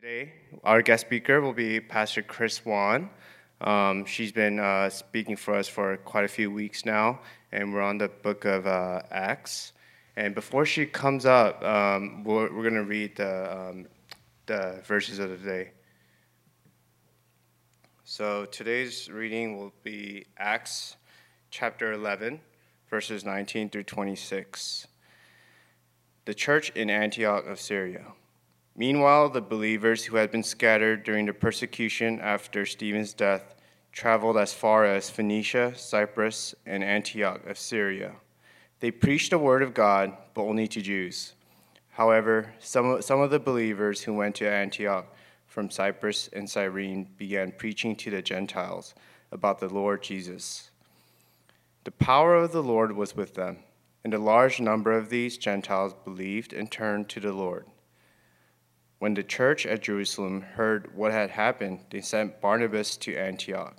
Today, our guest speaker will be Pastor Chris Wan. Um, she's been uh, speaking for us for quite a few weeks now, and we're on the book of uh, Acts. And before she comes up, um, we're, we're going to read the, um, the verses of the day. So today's reading will be Acts chapter 11, verses 19 through 26. The church in Antioch of Syria. Meanwhile, the believers who had been scattered during the persecution after Stephen's death traveled as far as Phoenicia, Cyprus, and Antioch of Syria. They preached the word of God, but only to Jews. However, some, some of the believers who went to Antioch from Cyprus and Cyrene began preaching to the Gentiles about the Lord Jesus. The power of the Lord was with them, and a large number of these Gentiles believed and turned to the Lord. When the church at Jerusalem heard what had happened, they sent Barnabas to Antioch.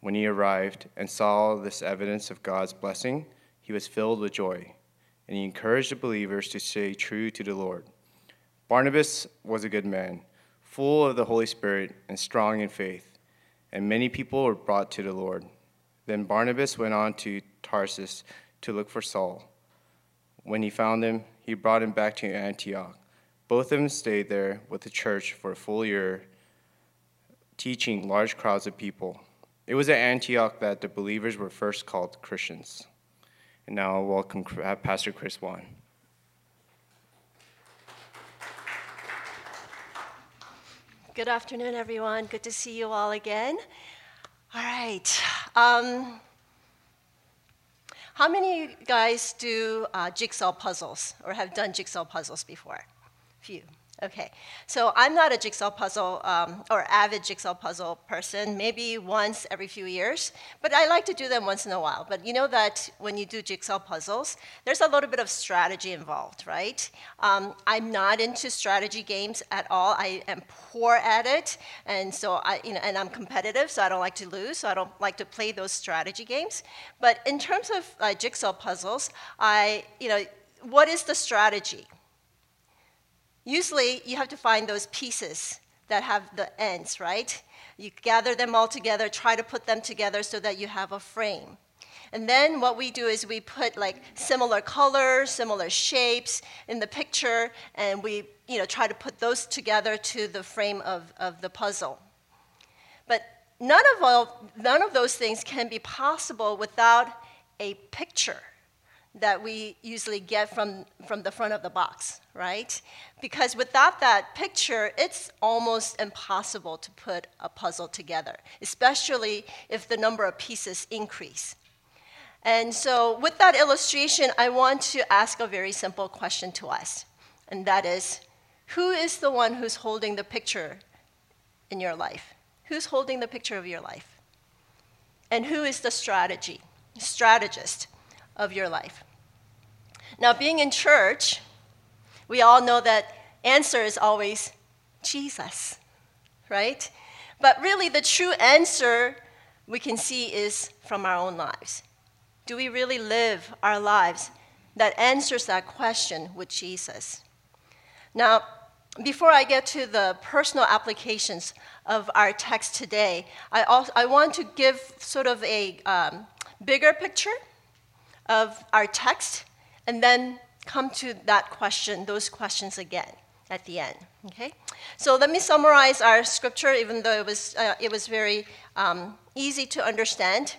When he arrived and saw this evidence of God's blessing, he was filled with joy, and he encouraged the believers to stay true to the Lord. Barnabas was a good man, full of the Holy Spirit and strong in faith, and many people were brought to the Lord. Then Barnabas went on to Tarsus to look for Saul. When he found him, he brought him back to Antioch. Both of them stayed there with the church for a full year, teaching large crowds of people. It was at Antioch that the believers were first called Christians. And now I'll welcome Pastor Chris Wan. Good afternoon, everyone. Good to see you all again. All right. Um, how many of you guys do uh, jigsaw puzzles or have done jigsaw puzzles before? Few. Okay, so I'm not a jigsaw puzzle um, or avid jigsaw puzzle person, maybe once every few years, but I like to do them once in a while. But you know that when you do jigsaw puzzles, there's a little bit of strategy involved, right? Um, I'm not into strategy games at all. I am poor at it, and so I, you know, and I'm competitive, so I don't like to lose, so I don't like to play those strategy games. But in terms of uh, jigsaw puzzles, I, you know, what is the strategy? Usually, you have to find those pieces that have the ends, right? You gather them all together, try to put them together so that you have a frame. And then what we do is we put like similar colors, similar shapes in the picture, and we you know, try to put those together to the frame of, of the puzzle. But none of, all, none of those things can be possible without a picture that we usually get from, from the front of the box, right? Because without that picture, it's almost impossible to put a puzzle together, especially if the number of pieces increase. And so, with that illustration, I want to ask a very simple question to us, and that is who is the one who's holding the picture in your life? Who's holding the picture of your life? And who is the strategy, strategist? Of your life. Now, being in church, we all know that answer is always Jesus, right? But really, the true answer we can see is from our own lives. Do we really live our lives that answers that question with Jesus? Now, before I get to the personal applications of our text today, I, also, I want to give sort of a um, bigger picture of our text and then come to that question, those questions again at the end. Okay? So let me summarize our scripture, even though it was, uh, it was very um, easy to understand.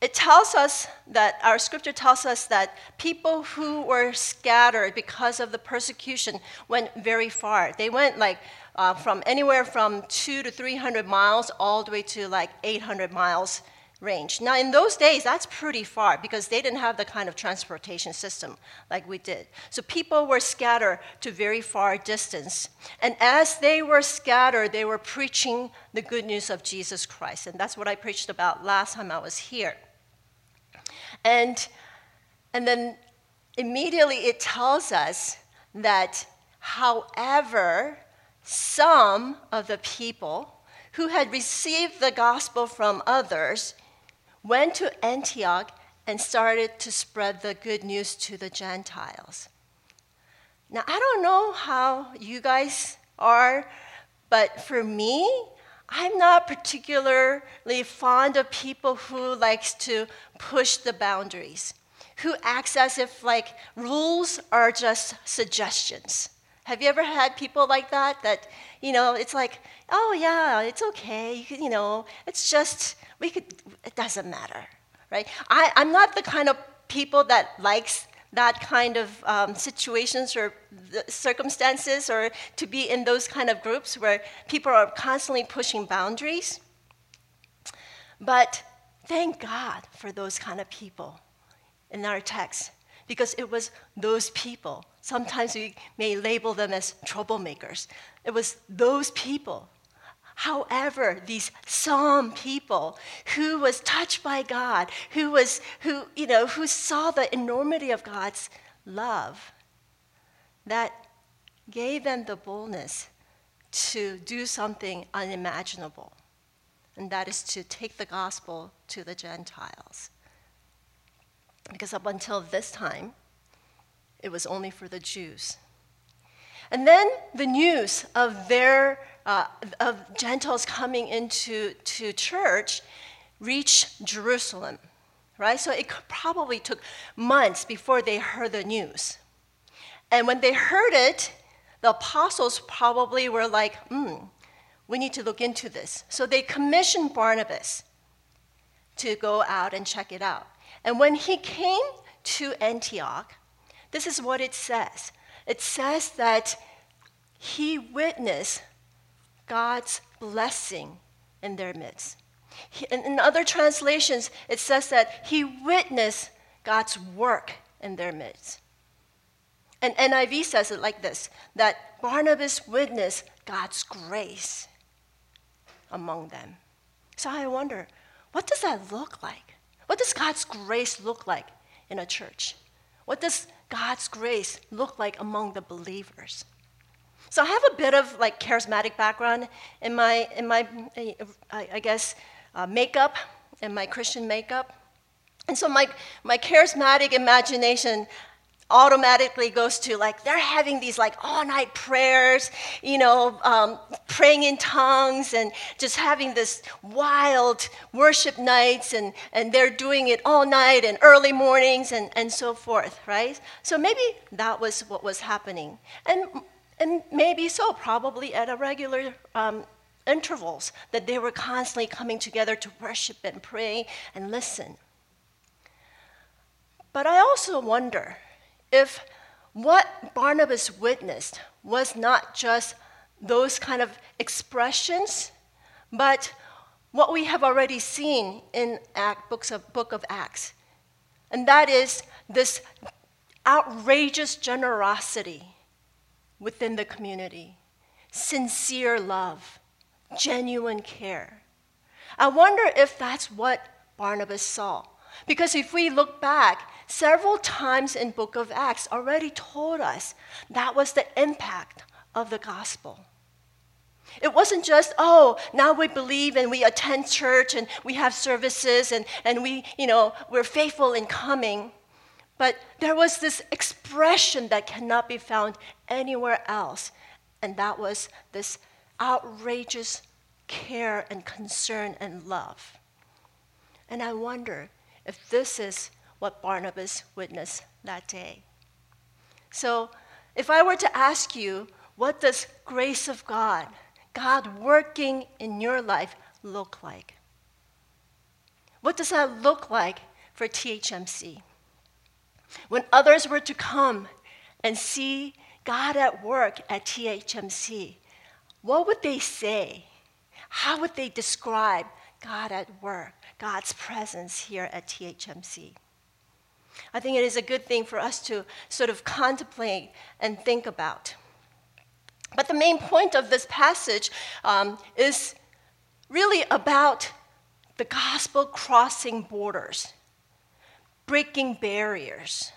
It tells us that our scripture tells us that people who were scattered because of the persecution went very far. They went like uh, from anywhere from two to 300 miles all the way to like 800 miles range. Now, in those days, that's pretty far because they didn't have the kind of transportation system like we did. So people were scattered to very far distance. And as they were scattered, they were preaching the good news of Jesus Christ. And that's what I preached about last time I was here. And, and then immediately it tells us that, however, some of the people who had received the gospel from others went to Antioch and started to spread the good news to the Gentiles. Now, I don't know how you guys are, but for me, I'm not particularly fond of people who likes to push the boundaries, who acts as if like rules are just suggestions. Have you ever had people like that? That you know, it's like, oh yeah, it's okay. You, could, you know, it's just we could. It doesn't matter, right? I, I'm not the kind of people that likes that kind of um, situations or circumstances or to be in those kind of groups where people are constantly pushing boundaries. But thank God for those kind of people in our text because it was those people. Sometimes we may label them as troublemakers. It was those people However, these psalm people who was touched by God, who was who you know who saw the enormity of God's love, that gave them the boldness to do something unimaginable, and that is to take the gospel to the Gentiles. Because up until this time, it was only for the Jews. And then the news of their uh, of Gentiles coming into to church reached Jerusalem, right? So it probably took months before they heard the news. And when they heard it, the apostles probably were like, hmm, we need to look into this. So they commissioned Barnabas to go out and check it out. And when he came to Antioch, this is what it says it says that he witnessed God's blessing in their midst. In other translations, it says that he witnessed God's work in their midst. And NIV says it like this that Barnabas witnessed God's grace among them. So I wonder, what does that look like? What does God's grace look like in a church? What does God's grace look like among the believers? So I have a bit of like charismatic background in my in my I, guess uh, makeup and my Christian makeup, and so my my charismatic imagination automatically goes to like they're having these like all night prayers you know um, praying in tongues and just having this wild worship nights and and they're doing it all night and early mornings and and so forth right? So maybe that was what was happening. And and maybe so, probably at a regular um, intervals, that they were constantly coming together to worship and pray and listen. But I also wonder if what Barnabas witnessed was not just those kind of expressions, but what we have already seen in Act, books of, book of Acts. And that is this outrageous generosity within the community, sincere love, genuine care. I wonder if that's what Barnabas saw. Because if we look back, several times in book of Acts already told us that was the impact of the gospel. It wasn't just, oh, now we believe and we attend church and we have services and, and we, you know, we're faithful in coming. But there was this expression that cannot be found anywhere else, and that was this outrageous care and concern and love. And I wonder if this is what Barnabas witnessed that day. So, if I were to ask you, what does grace of God, God working in your life, look like? What does that look like for THMC? When others were to come and see God at work at THMC, what would they say? How would they describe God at work, God's presence here at THMC? I think it is a good thing for us to sort of contemplate and think about. But the main point of this passage um, is really about the gospel crossing borders breaking barriers.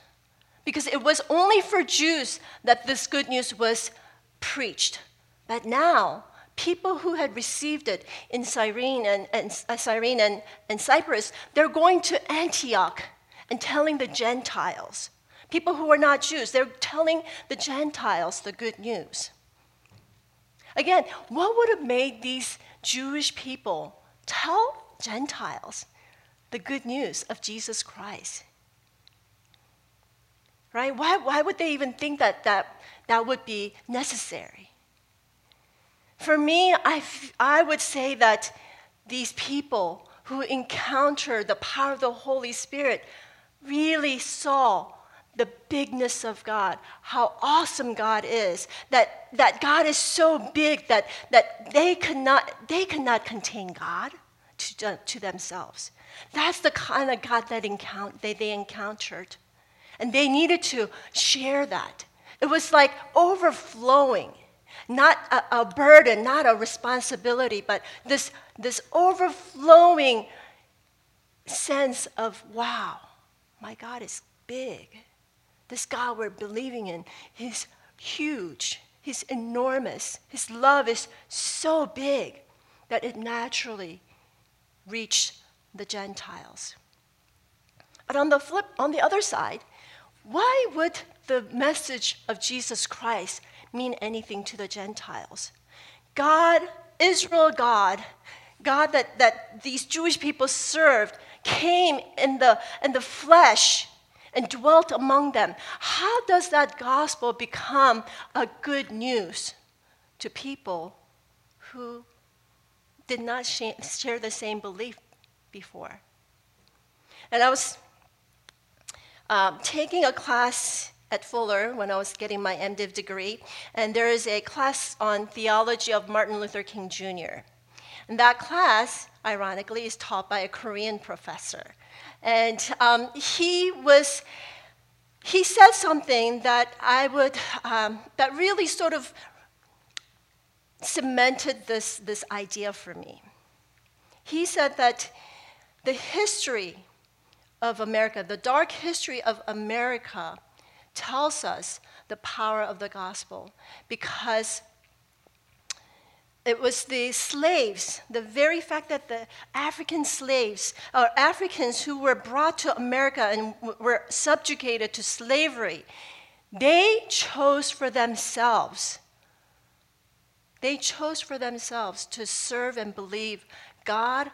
Because it was only for Jews that this good news was preached. But now, people who had received it in Cyrene and, and, uh, Cyrene and, and Cyprus, they're going to Antioch and telling the Gentiles. people who are not Jews. They're telling the Gentiles the good news. Again, what would have made these Jewish people tell Gentiles the good news of Jesus Christ? Right? Why, why would they even think that, that that would be necessary? For me, I, I would say that these people who encountered the power of the Holy Spirit really saw the bigness of God, how awesome God is, that, that God is so big that, that they, could not, they could not contain God to, uh, to themselves. That's the kind of God that encounter, they, they encountered. And they needed to share that. It was like overflowing, not a, a burden, not a responsibility, but this, this overflowing sense of, wow, my God is big. This God we're believing in, He's huge, He's enormous. His love is so big that it naturally reached the Gentiles. But on the flip, on the other side, why would the message of Jesus Christ mean anything to the Gentiles? God, Israel God, God that, that these Jewish people served, came in the, in the flesh and dwelt among them. How does that gospel become a good news to people who did not share the same belief before? And I was um, taking a class at Fuller when I was getting my MDiv degree, and there is a class on theology of Martin Luther King Jr. And that class, ironically, is taught by a Korean professor. And um, he was, he said something that I would, um, that really sort of cemented this, this idea for me. He said that the history of America, the dark history of America, tells us the power of the gospel because it was the slaves, the very fact that the African slaves, or Africans who were brought to America and were subjugated to slavery, they chose for themselves. They chose for themselves to serve and believe God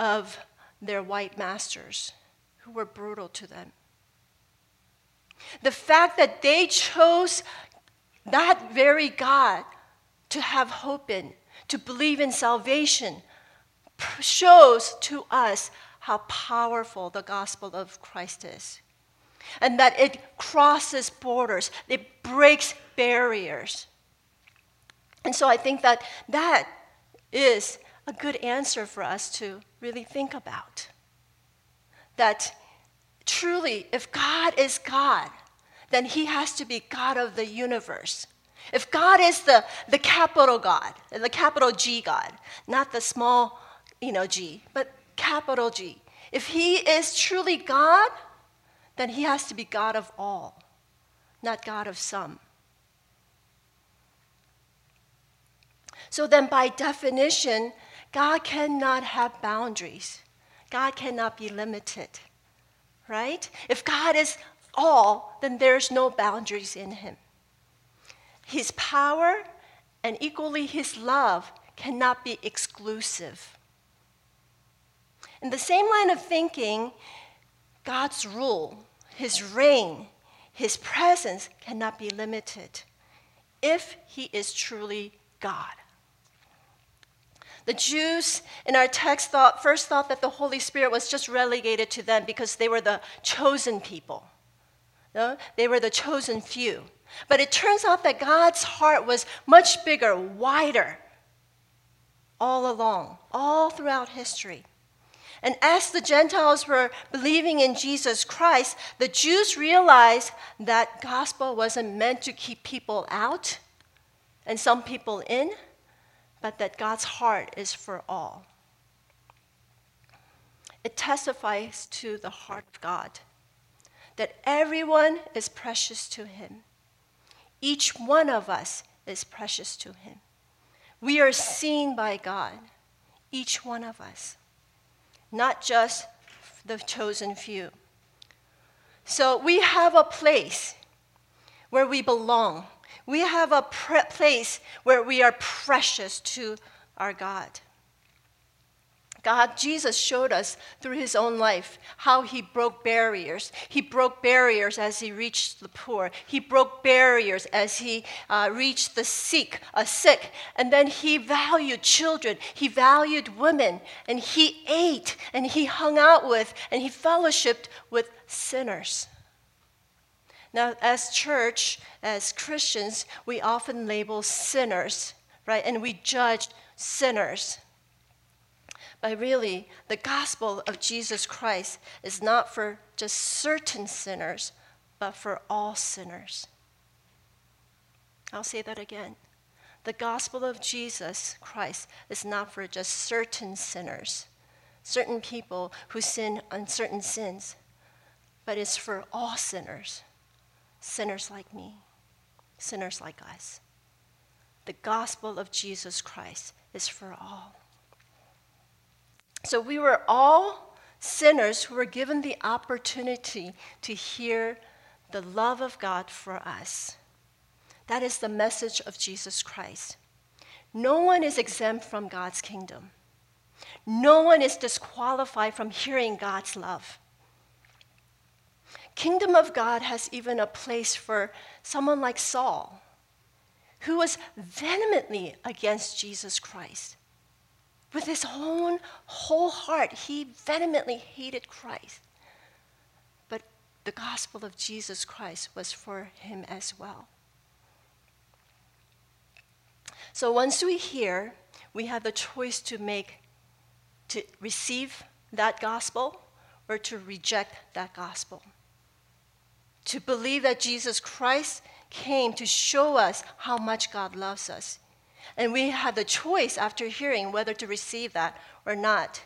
of their white masters who were brutal to them. The fact that they chose that very God to have hope in, to believe in salvation, shows to us how powerful the gospel of Christ is. And that it crosses borders, it breaks barriers. And so I think that that is a good answer for us to really think about. That truly, if God is God, then he has to be God of the universe. If God is the, the capital God, the capital G God, not the small, you know, G, but capital G. If he is truly God, then he has to be God of all, not God of some. So then, by definition, God cannot have boundaries. God cannot be limited, right? If God is all, then there's no boundaries in him. His power and equally his love cannot be exclusive. In the same line of thinking, God's rule, his reign, his presence cannot be limited if he is truly God. The Jews in our text thought, first thought that the Holy Spirit was just relegated to them because they were the chosen people. No? They were the chosen few. But it turns out that God's heart was much bigger, wider, all along, all throughout history. And as the Gentiles were believing in Jesus Christ, the Jews realized that gospel wasn't meant to keep people out and some people in, but that God's heart is for all. It testifies to the heart of God that everyone is precious to Him. Each one of us is precious to Him. We are seen by God, each one of us, not just the chosen few. So we have a place where we belong. We have a place where we are precious to our God. God, Jesus showed us through his own life how he broke barriers. He broke barriers as he reached the poor. He broke barriers as he uh, reached the sick, uh, sick. And then he valued children. He valued women. And he ate and he hung out with and he fellowshipped with sinners. Now, as church, as Christians, we often label sinners, right? And we judge sinners. But really, the gospel of Jesus Christ is not for just certain sinners, but for all sinners. I'll say that again. The gospel of Jesus Christ is not for just certain sinners, certain people who sin on certain sins, but it's for all sinners, sinners like me, sinners like us. The gospel of Jesus Christ is for all. So we were all sinners who were given the opportunity to hear the love of God for us. That is the message of Jesus Christ. No one is exempt from God's kingdom. No one is disqualified from hearing God's love. Kingdom of God has even a place for someone like Saul, who was vehemently against Jesus Christ. With his own whole heart, he vehemently hated Christ. But the gospel of Jesus Christ was for him as well. So once we hear, we have the choice to make, to receive that gospel or to reject that gospel. To believe that Jesus Christ came to show us how much God loves us and we have the choice after hearing whether to receive that or not.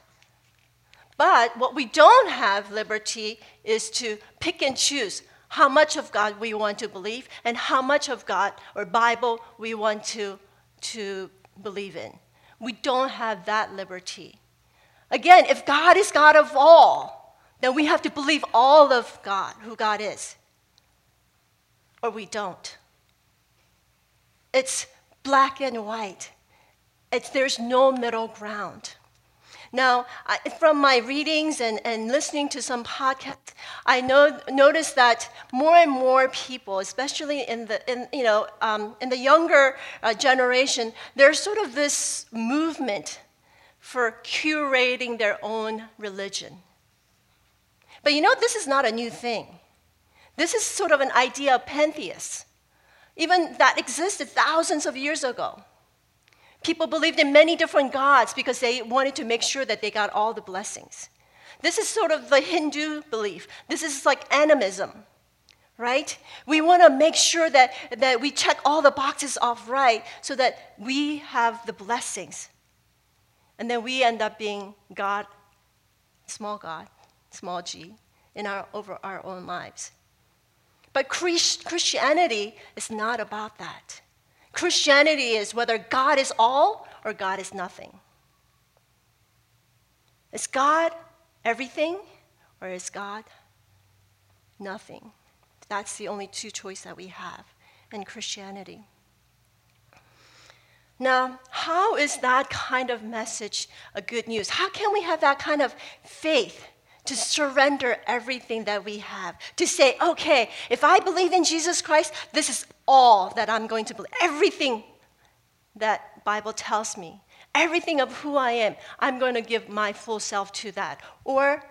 But what we don't have liberty is to pick and choose how much of God we want to believe and how much of God or Bible we want to, to believe in. We don't have that liberty. Again, if God is God of all, then we have to believe all of God, who God is. Or we don't. It's black and white. It's, there's no middle ground. Now, I, from my readings and, and listening to some podcasts, I know, noticed that more and more people, especially in the, in, you know, um, in the younger uh, generation, there's sort of this movement for curating their own religion. But you know, this is not a new thing. This is sort of an idea of pantheists even that existed thousands of years ago. People believed in many different gods because they wanted to make sure that they got all the blessings. This is sort of the Hindu belief. This is like animism, right? We want to make sure that, that we check all the boxes off right so that we have the blessings. And then we end up being God, small God, small g, in our, over our own lives. But Christianity is not about that. Christianity is whether God is all or God is nothing. Is God everything or is God nothing? That's the only two choices that we have in Christianity. Now, how is that kind of message a good news? How can we have that kind of faith to surrender everything that we have, to say, okay, if I believe in Jesus Christ, this is all that I'm going to believe. Everything that Bible tells me, everything of who I am, I'm going to give my full self to that. Or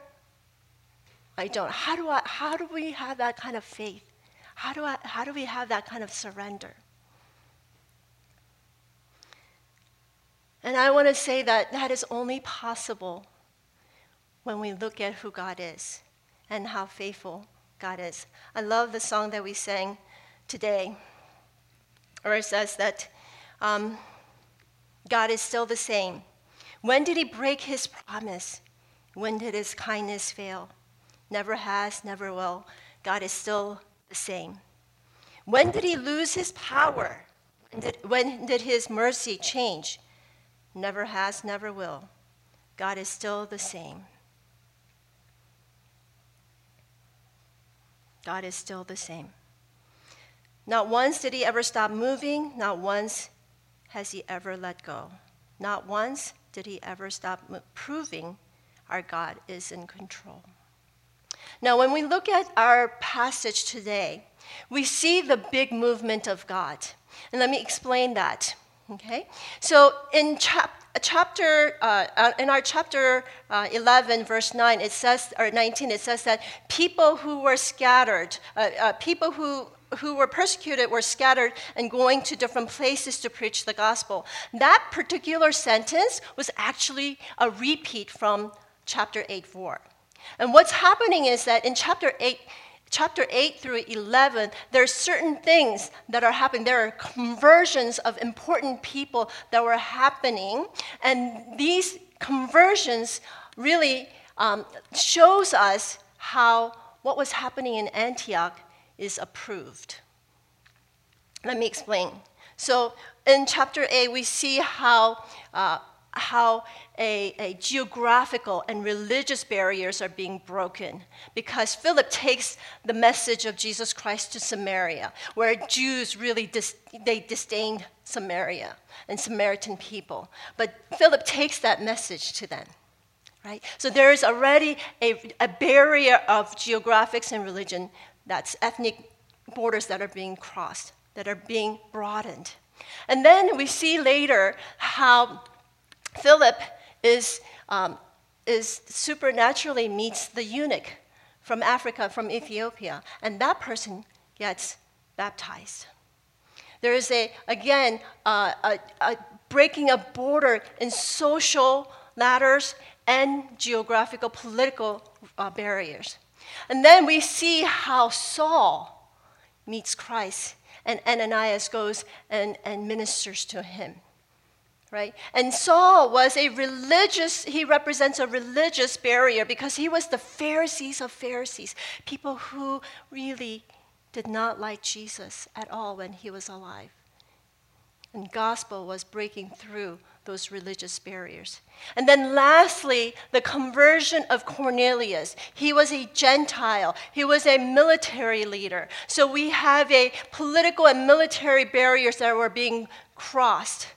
I don't. How do, I, how do we have that kind of faith? How do, I, how do we have that kind of surrender? And I want to say that that is only possible when we look at who God is and how faithful God is. I love the song that we sang today, where it says that um, God is still the same. When did he break his promise? When did his kindness fail? Never has, never will. God is still the same. When did he lose his power? When did, when did his mercy change? Never has, never will. God is still the same. God is still the same. Not once did he ever stop moving, not once has he ever let go. Not once did he ever stop proving our God is in control. Now, when we look at our passage today, we see the big movement of God. And let me explain that. Okay? So in chap- chapter, uh, uh, in our chapter uh, 11, verse 9, it says, or 19, it says that people who were scattered, uh, uh, people who who were persecuted were scattered and going to different places to preach the gospel. That particular sentence was actually a repeat from chapter 8 4. And what's happening is that in chapter 8, chapter 8 through 11, there are certain things that are happening. There are conversions of important people that were happening. And these conversions really um, shows us how what was happening in Antioch is approved. Let me explain. So in chapter 8, we see how, uh, how a, a, geographical and religious barriers are being broken because Philip takes the message of Jesus Christ to Samaria, where Jews really dis, they disdained Samaria and Samaritan people. But Philip takes that message to them. Right? So there is already a, a barrier of geographics and religion that's ethnic borders that are being crossed, that are being broadened. And then we see later how Philip is, um, is supernaturally meets the eunuch from Africa, from Ethiopia, and that person gets baptized. There is a, again, uh, a, a breaking of border in social ladders and geographical, political uh, barriers. And then we see how Saul meets Christ, and Ananias goes and, and ministers to him. Right? And Saul was a religious, he represents a religious barrier because he was the Pharisees of Pharisees, people who really did not like Jesus at all when he was alive. And gospel was breaking through those religious barriers. And then lastly, the conversion of Cornelius. He was a Gentile, he was a military leader. So we have a political and military barriers that were being crossed,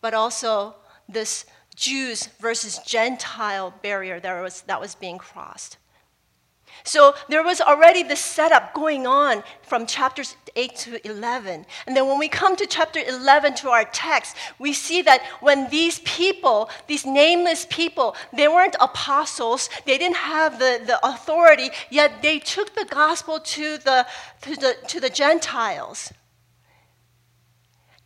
but also this Jews versus Gentile barrier that was, that was being crossed. So there was already this setup going on from chapters 8 to 11. And then when we come to chapter 11 to our text, we see that when these people, these nameless people, they weren't apostles, they didn't have the, the authority, yet they took the gospel to the, to, the, to the Gentiles.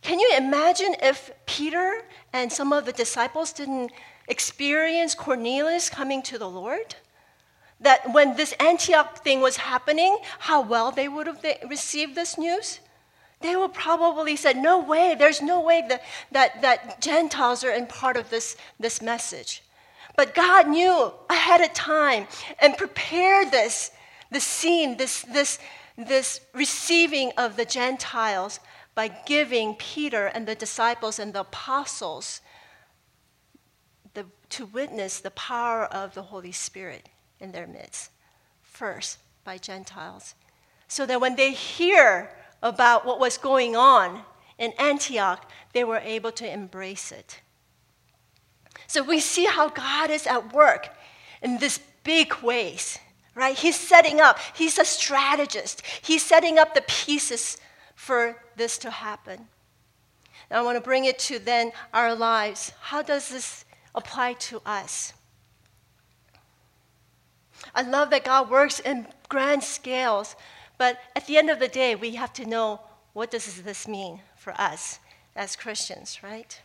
Can you imagine if Peter and some of the disciples didn't experience Cornelius coming to the Lord? that when this Antioch thing was happening, how well they would have received this news? They would probably said, "No way! There's no way that, that, that Gentiles are in part of this, this message." But God knew ahead of time and prepared this, the scene, this, this, this receiving of the Gentiles by giving Peter and the disciples and the apostles the, to witness the power of the Holy Spirit in their midst, first by Gentiles, so that when they hear about what was going on in Antioch, they were able to embrace it. So we see how God is at work in this big ways, right? He's setting up, he's a strategist. He's setting up the pieces for this to happen. Now I want to bring it to then our lives. How does this apply to us? I love that God works in grand scales, but at the end of the day, we have to know what does this mean for us as Christians, right?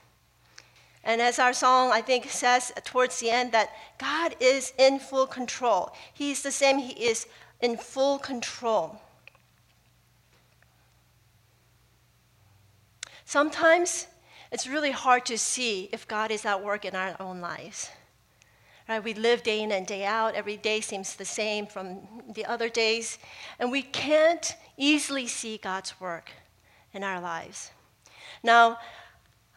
And as our song, I think, says towards the end, that God is in full control. He's the same, He is in full control. Sometimes it's really hard to see if God is at work in our own lives. Right? We live day in and day out. Every day seems the same from the other days. And we can't easily see God's work in our lives. Now,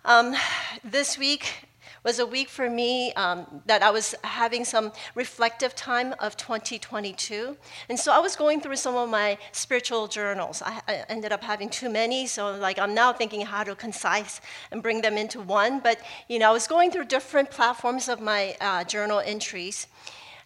um, this week, was a week for me um, that I was having some reflective time of 2022. And so I was going through some of my spiritual journals. I, I, ended up having too many, so like I'm now thinking how to concise and bring them into one. But you know, I was going through different platforms of my uh, journal entries.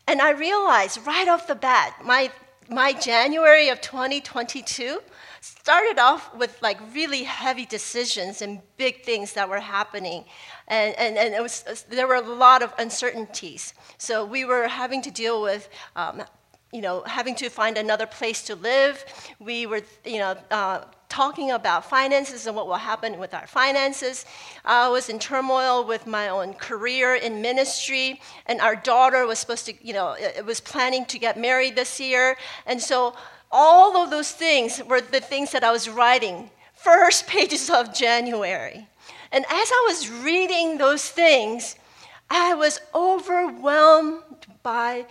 And I realized right off the bat, my, my January of 2022 started off with like really heavy decisions and big things that were happening. And, and, and it was, there were a lot of uncertainties. So we were having to deal with um, you know, having to find another place to live. We were, you know, uh, talking about finances and what will happen with our finances. I was in turmoil with my own career in ministry, and our daughter was supposed to, you know, it was planning to get married this year. And so all of those things were the things that I was writing first pages of January. And as I was reading those things, I was overwhelmed by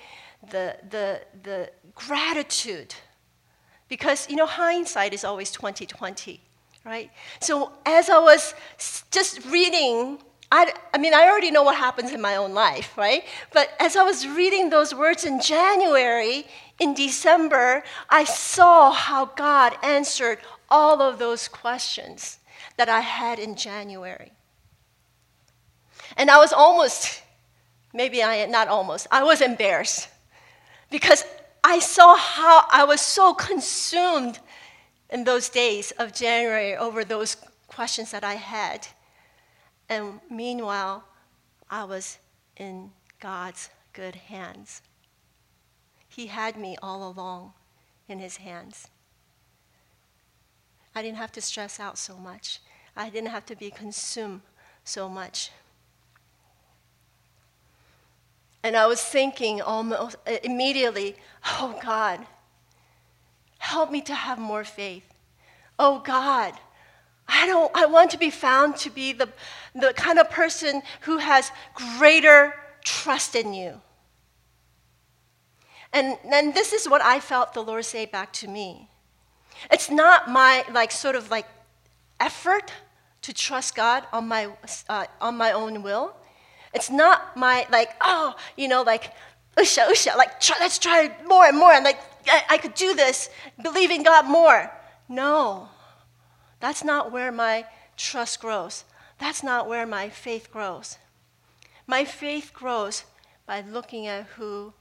the, the, the gratitude. Because you know hindsight is always 2020 right? So as i was just reading I, I mean i already know what happens in my own life right? But as i was reading those words in january in december i saw how god answered all of those questions that i had in january and i was almost maybe i not almost i was embarrassed because I saw how I was so consumed in those days of January over those questions that I had. And meanwhile, I was in God's good hands. He had me all along in His hands. I didn't have to stress out so much, I didn't have to be consumed so much. And I was thinking almost immediately, oh God, help me to have more faith. Oh God, I don't I want to be found to be the, the kind of person who has greater trust in you. And then this is what I felt the Lord say back to me. It's not my like sort of like effort to trust God on my uh, on my own will. It's not my, like, oh, you know, like, usha, usha, like, try, let's try more and more. And like, I, I could do this, believe in God more. No, that's not where my trust grows. That's not where my faith grows. My faith grows by looking at who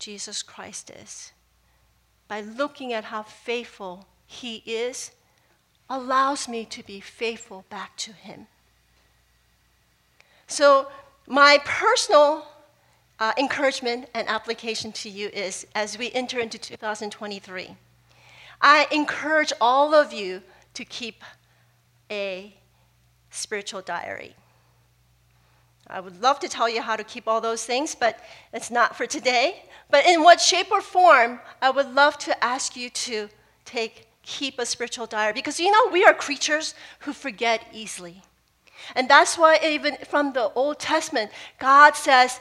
Jesus Christ is. By looking at how faithful He is, allows me to be faithful back to Him. So, my personal uh, encouragement and application to you is as we enter into 2023, I encourage all of you to keep a spiritual diary. I would love to tell you how to keep all those things, but it's not for today. But in what shape or form, I would love to ask you to take keep a spiritual diary because you know we are creatures who forget easily. And that's why, even from the Old Testament, God says,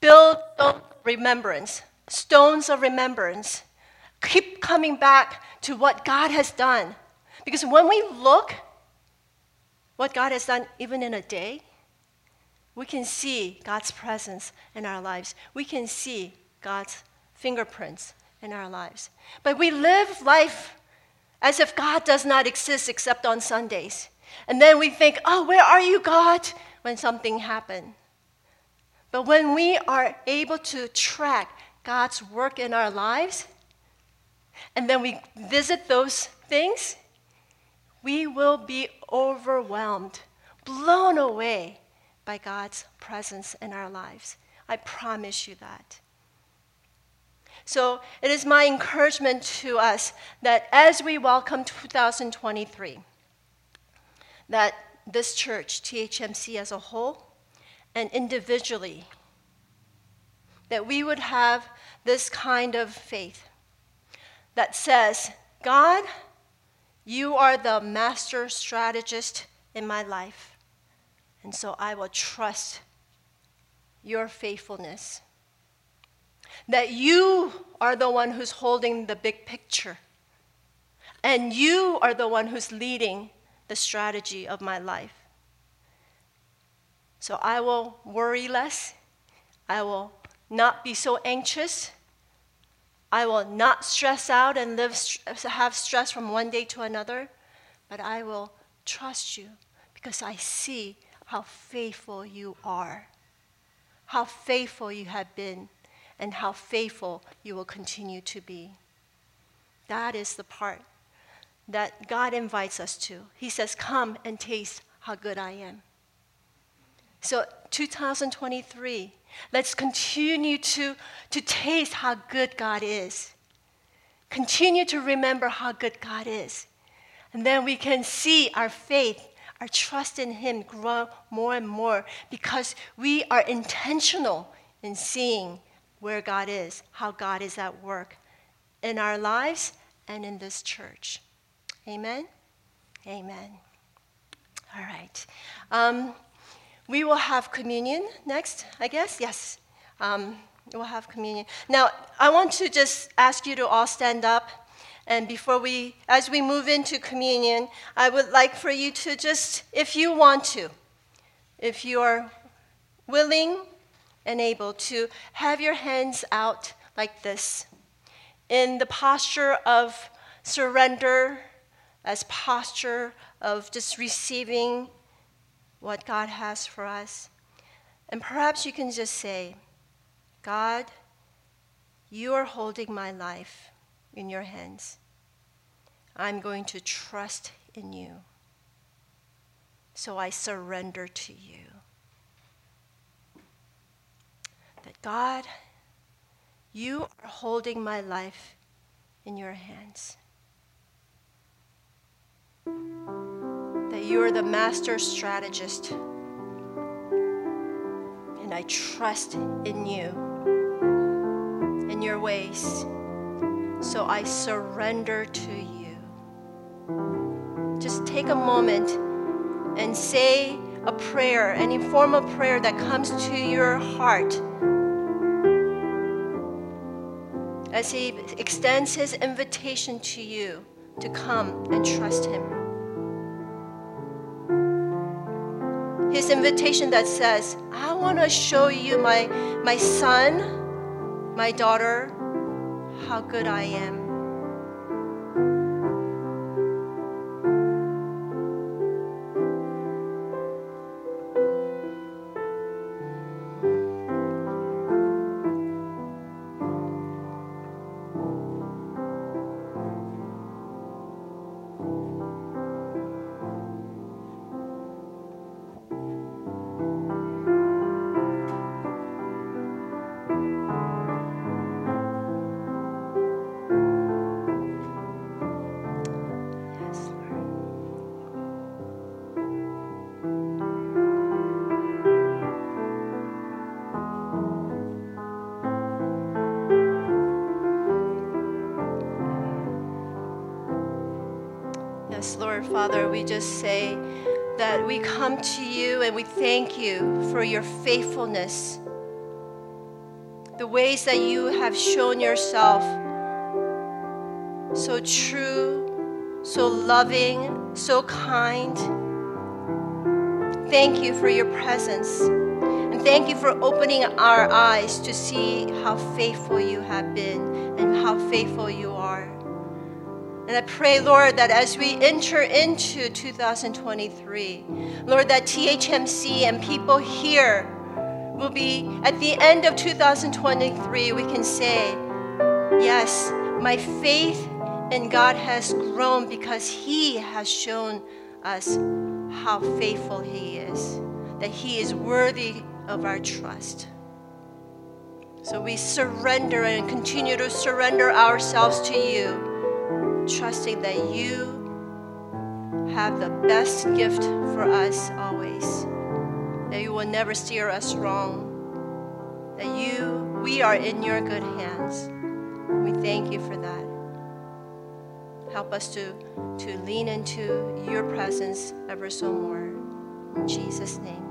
build remembrance, stones of remembrance. Keep coming back to what God has done. Because when we look what God has done, even in a day, we can see God's presence in our lives. We can see God's fingerprints in our lives. But we live life as if God does not exist except on Sundays. And then we think, oh, where are you, God, when something happened. But when we are able to track God's work in our lives, and then we visit those things, we will be overwhelmed, blown away by God's presence in our lives. I promise you that. So it is my encouragement to us that as we welcome 2023, that this church, THMC as a whole, and individually, that we would have this kind of faith that says, God, you are the master strategist in my life, and so I will trust your faithfulness. That you are the one who's holding the big picture, and you are the one who's leading the strategy of my life. So I will worry less. I will not be so anxious. I will not stress out and live, have stress from one day to another, but I will trust you because I see how faithful you are, how faithful you have been, and how faithful you will continue to be. That is the part that God invites us to. He says, Come and taste how good I am. So, 2023, let's continue to, to taste how good God is. Continue to remember how good God is. And then we can see our faith, our trust in Him grow more and more because we are intentional in seeing where God is, how God is at work in our lives and in this church. Amen? Amen. All right. Um, we will have communion next, I guess. Yes. Um, we'll have communion. Now, I want to just ask you to all stand up. And before we, as we move into communion, I would like for you to just, if you want to, if you are willing and able to, have your hands out like this in the posture of surrender, as posture of just receiving what God has for us. And perhaps you can just say, God, you are holding my life in your hands. I'm going to trust in you. So I surrender to you. That God, you are holding my life in your hands. That you are the master strategist. And I trust in you, in your ways. So I surrender to you. Just take a moment and say a prayer, any form of prayer that comes to your heart. As He extends His invitation to you to come and trust Him. His invitation that says, I want to show you, my, my son, my daughter, how good I am. Father, we just say that we come to you and we thank you for your faithfulness, the ways that you have shown yourself so true, so loving, so kind. Thank you for your presence. And thank you for opening our eyes to see how faithful you have been and how faithful you are. And I pray, Lord, that as we enter into 2023, Lord, that THMC and people here will be at the end of 2023, we can say, Yes, my faith in God has grown because He has shown us how faithful He is, that He is worthy of our trust. So we surrender and continue to surrender ourselves to you trusting that you have the best gift for us always, that you will never steer us wrong, that you, we are in your good hands. We thank you for that. Help us to, to lean into your presence ever so more. In Jesus' name.